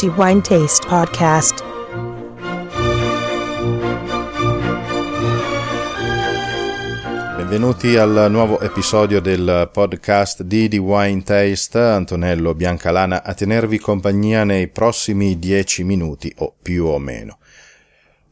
The Wine Taste Podcast. Benvenuti al nuovo episodio del podcast di The Wine Taste. Antonello Biancalana a tenervi compagnia nei prossimi dieci minuti o più o meno.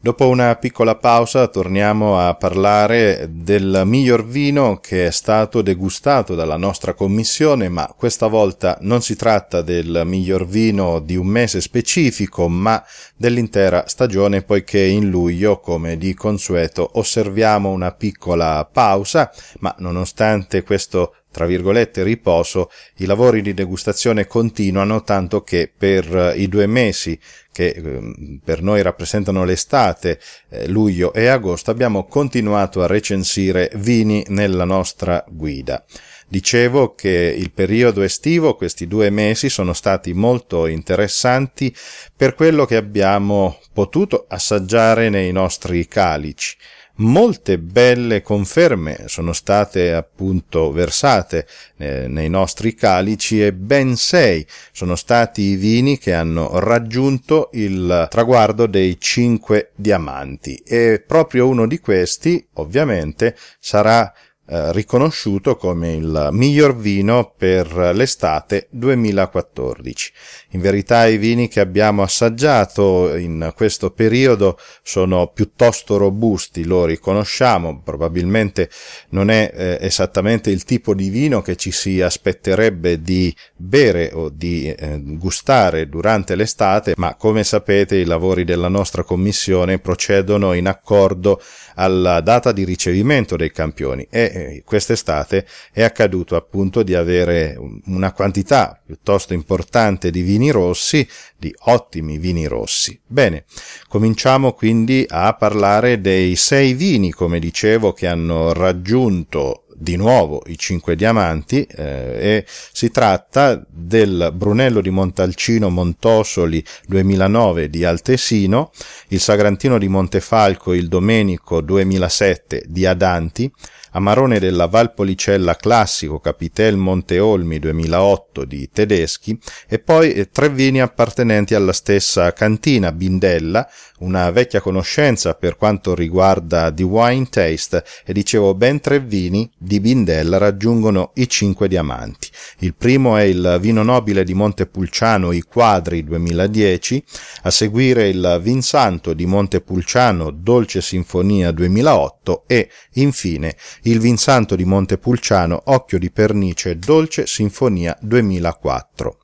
Dopo una piccola pausa torniamo a parlare del miglior vino che è stato degustato dalla nostra commissione, ma questa volta non si tratta del miglior vino di un mese specifico, ma dell'intera stagione, poiché in luglio, come di consueto, osserviamo una piccola pausa, ma nonostante questo tra virgolette riposo, i lavori di degustazione continuano tanto che per i due mesi che ehm, per noi rappresentano l'estate, eh, luglio e agosto, abbiamo continuato a recensire vini nella nostra guida. Dicevo che il periodo estivo, questi due mesi, sono stati molto interessanti per quello che abbiamo potuto assaggiare nei nostri calici molte belle conferme sono state appunto versate eh, nei nostri calici e ben sei sono stati i vini che hanno raggiunto il traguardo dei cinque diamanti. E proprio uno di questi ovviamente sarà eh, riconosciuto come il miglior vino per l'estate 2014. In verità i vini che abbiamo assaggiato in questo periodo sono piuttosto robusti, lo riconosciamo, probabilmente non è eh, esattamente il tipo di vino che ci si aspetterebbe di bere o di eh, gustare durante l'estate, ma come sapete i lavori della nostra commissione procedono in accordo alla data di ricevimento dei campioni e eh, quest'estate è accaduto appunto di avere una quantità piuttosto importante di vini rossi, di ottimi vini rossi. Bene, cominciamo quindi a parlare dei sei vini, come dicevo, che hanno raggiunto di nuovo i cinque diamanti eh, e si tratta del Brunello di Montalcino Montosoli 2009 di Altesino, il Sagrantino di Montefalco il Domenico 2007 di Adanti, Amarone della Valpolicella Classico Capitel Monteolmi 2008 di Tedeschi e poi eh, tre vini appartenenti alla stessa cantina Bindella, una vecchia conoscenza per quanto riguarda The Wine Taste e dicevo ben tre vini di Bindella raggiungono i cinque diamanti. Il primo è il vino nobile di Montepulciano I Quadri 2010, a seguire il Vinsanto di Montepulciano Dolce Sinfonia 2008 e infine il Vinsanto di Montepulciano Occhio di Pernice Dolce Sinfonia 2004.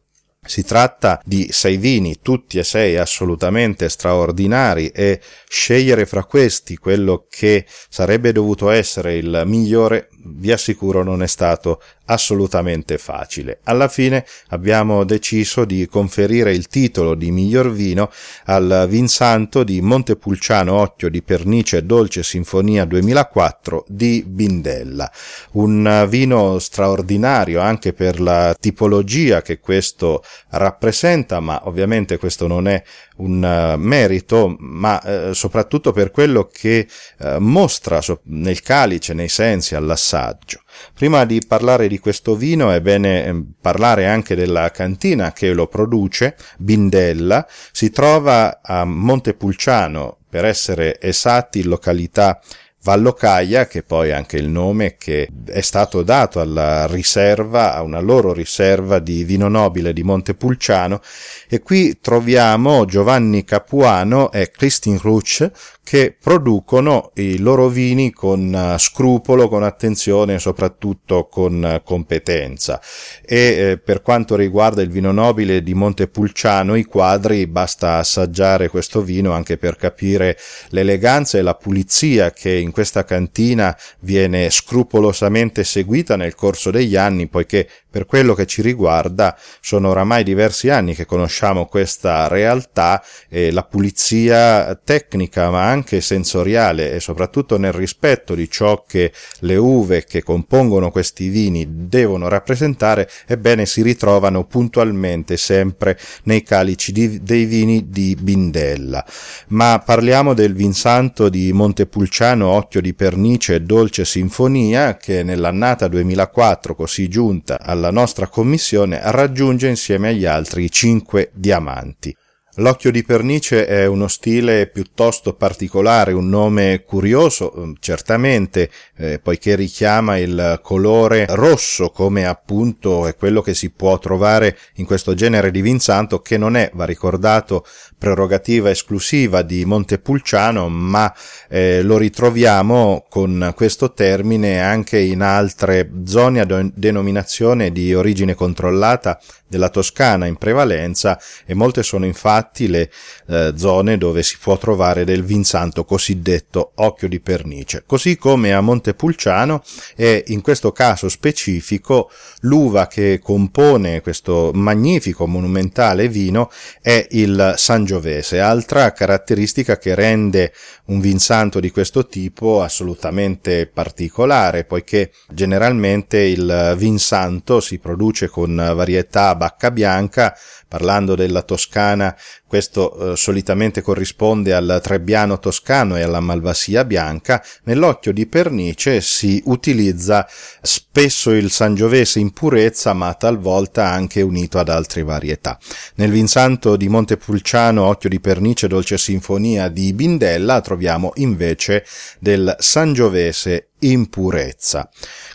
Si tratta di sei vini, tutti e sei assolutamente straordinari e scegliere fra questi quello che sarebbe dovuto essere il migliore vi assicuro non è stato assolutamente facile. Alla fine abbiamo deciso di conferire il titolo di miglior vino al Vinsanto di Montepulciano Occhio di Pernice Dolce Sinfonia 2004 di Bindella. Un vino straordinario anche per la tipologia che questo rappresenta, ma ovviamente questo non è un merito, ma eh, soprattutto per quello che eh, mostra nel calice, nei sensi, all'assaggio. Prima di parlare di questo vino è bene ehm, parlare anche della cantina che lo produce, Bindella, si trova a Montepulciano, per essere esatti, in località Vallocaia, che poi è anche il nome che è stato dato alla riserva, a una loro riserva di vino nobile di Montepulciano, e qui troviamo Giovanni Capuano e Christine Ruch che producono i loro vini con eh, scrupolo, con attenzione e soprattutto con eh, competenza. E eh, per quanto riguarda il vino nobile di Montepulciano, i quadri, basta assaggiare questo vino anche per capire l'eleganza e la pulizia che in questa cantina viene scrupolosamente seguita nel corso degli anni, poiché per quello che ci riguarda sono oramai diversi anni che conosciamo questa realtà e la pulizia tecnica ma anche sensoriale e soprattutto nel rispetto di ciò che le uve che compongono questi vini devono rappresentare, ebbene si ritrovano puntualmente sempre nei calici di, dei vini di Bindella. Ma parliamo del vinsanto di Montepulciano Occhio di Pernice e Dolce Sinfonia che nell'annata 2004 così giunta alla nostra commissione raggiunge insieme agli altri cinque diamanti. L'occhio di pernice è uno stile piuttosto particolare, un nome curioso, mm, certamente, eh, poiché richiama il colore rosso come appunto è quello che si può trovare in questo genere di vinsanto che non è, va ricordato, prerogativa esclusiva di Montepulciano, ma eh, lo ritroviamo con questo termine anche in altre zone a denominazione di origine controllata della Toscana in prevalenza e molte sono infatti le eh, zone dove si può trovare del vinsanto cosiddetto occhio di pernice. Così come a Montepulciano è in questo caso specifico l'uva che compone questo magnifico monumentale vino è il Sangiovese, altra caratteristica che rende un vinsanto di questo tipo assolutamente particolare, poiché generalmente il vinsanto si produce con varietà bacca bianca, parlando della Toscana, questo eh, solitamente corrisponde al Trebbiano toscano e alla Malvasia bianca, nell'occhio di pernice si utilizza spesso il Sangiovese in purezza, ma talvolta anche unito ad altre varietà. Nel Vinsanto di Montepulciano, occhio di pernice, dolce sinfonia di Bindella, troviamo invece del Sangiovese in purezza.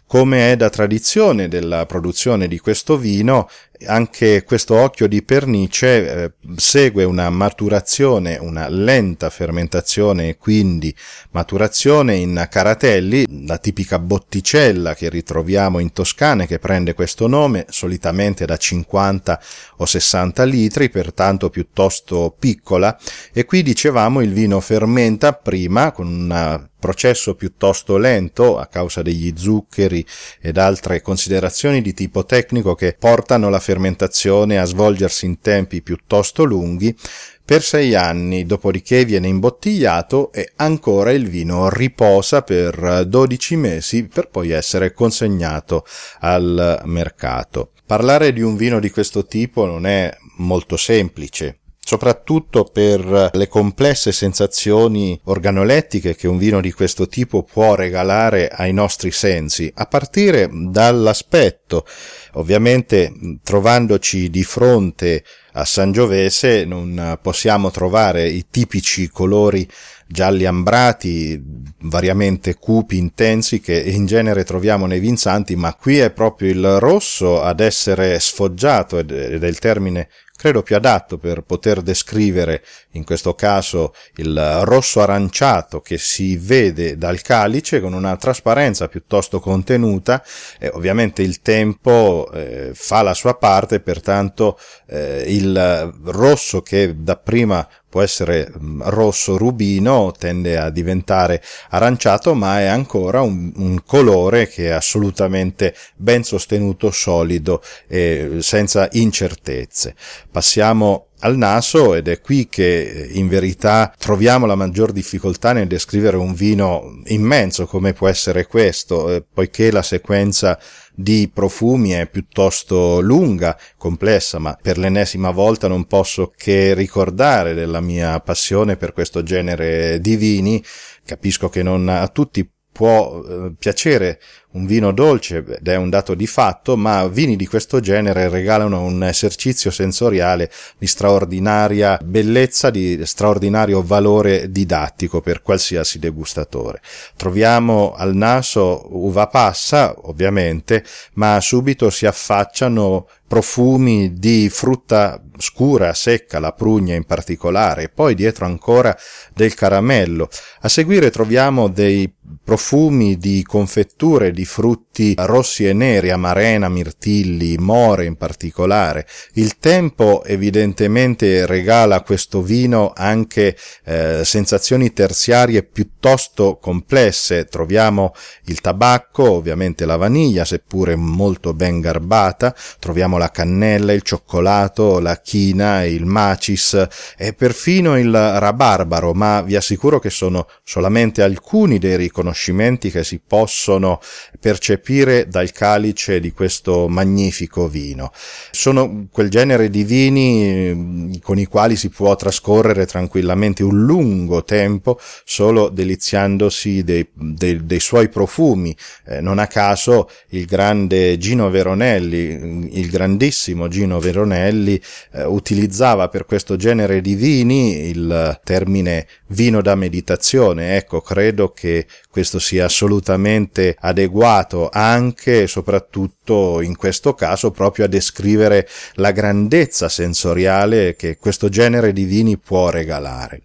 Come è da tradizione della produzione di questo vino, anche questo occhio di pernice eh, segue una maturazione, una lenta fermentazione e quindi maturazione in caratelli, la tipica botticella che ritroviamo in Toscana che prende questo nome, solitamente da 50 o 60 litri, pertanto piuttosto piccola, e qui dicevamo il vino fermenta prima con una processo piuttosto lento a causa degli zuccheri ed altre considerazioni di tipo tecnico che portano la fermentazione a svolgersi in tempi piuttosto lunghi per sei anni, dopodiché viene imbottigliato e ancora il vino riposa per 12 mesi per poi essere consegnato al mercato. Parlare di un vino di questo tipo non è molto semplice soprattutto per le complesse sensazioni organolettiche che un vino di questo tipo può regalare ai nostri sensi, a partire dall'aspetto. Ovviamente trovandoci di fronte a Sangiovese non possiamo trovare i tipici colori gialli ambrati, variamente cupi, intensi, che in genere troviamo nei vinsanti, ma qui è proprio il rosso ad essere sfoggiato, ed è il termine credo più adatto per poter descrivere in questo caso il rosso aranciato che si vede dal calice con una trasparenza piuttosto contenuta e ovviamente il tempo eh, fa la sua parte pertanto eh, il rosso che dapprima può essere mm, rosso rubino, tende a diventare aranciato, ma è ancora un, un, colore che è assolutamente ben sostenuto, solido e senza incertezze. Passiamo al naso ed è qui che in verità troviamo la maggior difficoltà nel descrivere un vino immenso come può essere questo, eh, poiché la sequenza di profumi è piuttosto lunga, complessa, ma per l'ennesima volta non posso che ricordare della mia passione per questo genere di vini. Capisco che non a tutti può eh, piacere un vino dolce ed è un dato di fatto, ma vini di questo genere regalano un esercizio sensoriale di straordinaria bellezza, di straordinario valore didattico per qualsiasi degustatore. Troviamo al naso uva passa, ovviamente, ma subito si affacciano profumi di frutta scura, secca, la prugna in particolare, e poi dietro ancora del caramello. A seguire troviamo dei profumi di confetture, di frutti rossi e neri, amarena, mirtilli, more in particolare. Il tempo evidentemente regala a questo vino anche eh, sensazioni terziarie piuttosto complesse. Troviamo il tabacco, ovviamente la vaniglia, seppure molto ben garbata, troviamo la cannella, il cioccolato, la china, il macis e perfino il rabarbaro, ma vi assicuro che sono solamente alcuni dei riconoscimenti che si possono percepire dal calice di questo magnifico vino. Sono quel genere di vini eh, con i quali si può trascorrere tranquillamente un lungo tempo solo deliziandosi dei, dei, dei suoi profumi. Eh, non a caso il grande Gino Veronelli, il grandissimo Gino Veronelli, eh, utilizzava per questo genere di vini il termine vino da meditazione. Ecco, credo che questo sia assolutamente adeguato anche e soprattutto in questo caso proprio a descrivere la grandezza sensoriale che questo genere di vini può regalare.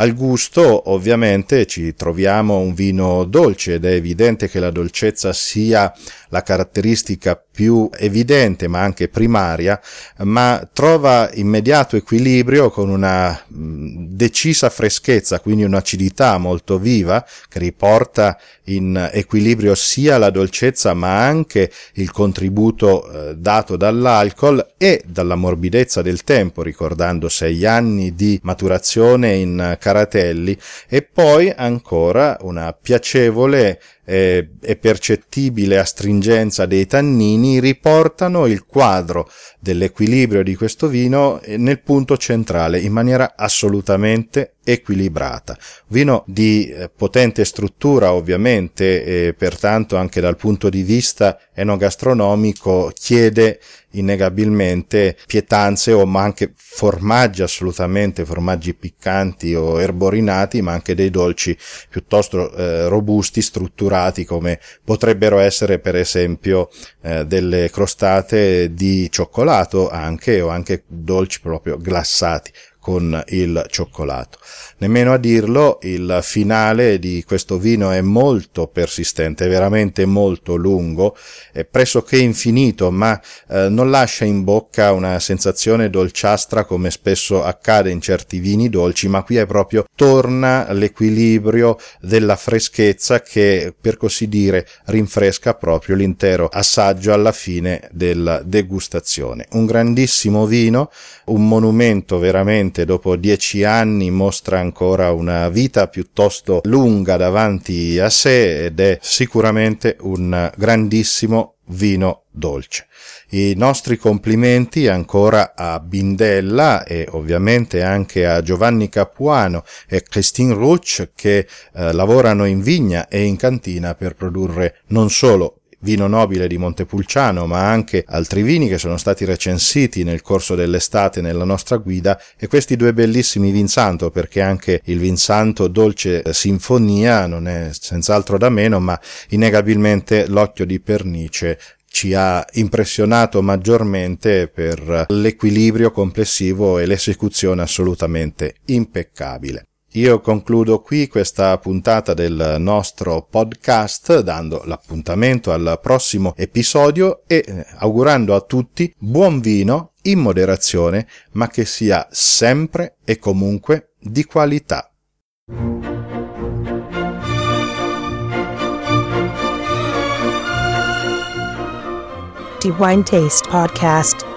Al gusto ovviamente ci troviamo un vino dolce ed è evidente che la dolcezza sia la caratteristica più evidente ma anche primaria, ma trova immediato equilibrio con una decisa freschezza, quindi un'acidità molto viva che riporta in equilibrio sia la dolcezza ma anche il contributo eh, dato dall'alcol e dalla morbidezza del tempo, ricordando sei anni di maturazione in caratelli. E poi ancora una piacevole eh, e percettibile astringenza dei tannini riportano il quadro dell'equilibrio di questo vino nel punto centrale in maniera assolutamente equilibrata. Vino di eh, potente struttura ovviamente e pertanto anche dal punto di vista enogastronomico chiede innegabilmente pietanze o ma anche formaggi assolutamente, formaggi piccanti o erborinati, ma anche dei dolci piuttosto eh, robusti, strutturati come potrebbero essere per esempio eh, delle crostate di cioccolato anche o anche dolci proprio glassati con il cioccolato. Nemmeno a dirlo, il finale di questo vino è molto persistente, veramente molto lungo, è pressoché infinito, ma eh, non lascia in bocca una sensazione dolciastra come spesso accade in certi vini dolci, ma qui è proprio torna l'equilibrio della freschezza che, per così dire, rinfresca proprio l'intero assaggio alla fine della degustazione. Un grandissimo vino, un monumento veramente dopo dieci anni mostra ancora una vita piuttosto lunga davanti a sé ed è sicuramente un grandissimo vino dolce. I nostri complimenti ancora a Bindella e ovviamente anche a Giovanni Capuano e Christine Ruch che eh, lavorano in vigna e in cantina per produrre non solo vino nobile di Montepulciano, ma anche altri vini che sono stati recensiti nel corso dell'estate nella nostra guida e questi due bellissimi Vinsanto, perché anche il Vinsanto Dolce Sinfonia non è senz'altro da meno, ma innegabilmente l'occhio di pernice ci ha impressionato maggiormente per l'equilibrio complessivo e l'esecuzione assolutamente impeccabile. Io concludo qui questa puntata del nostro podcast dando l'appuntamento al prossimo episodio e eh, augurando a tutti buon vino in moderazione, ma che sia sempre e comunque di qualità. The Wine Taste Podcast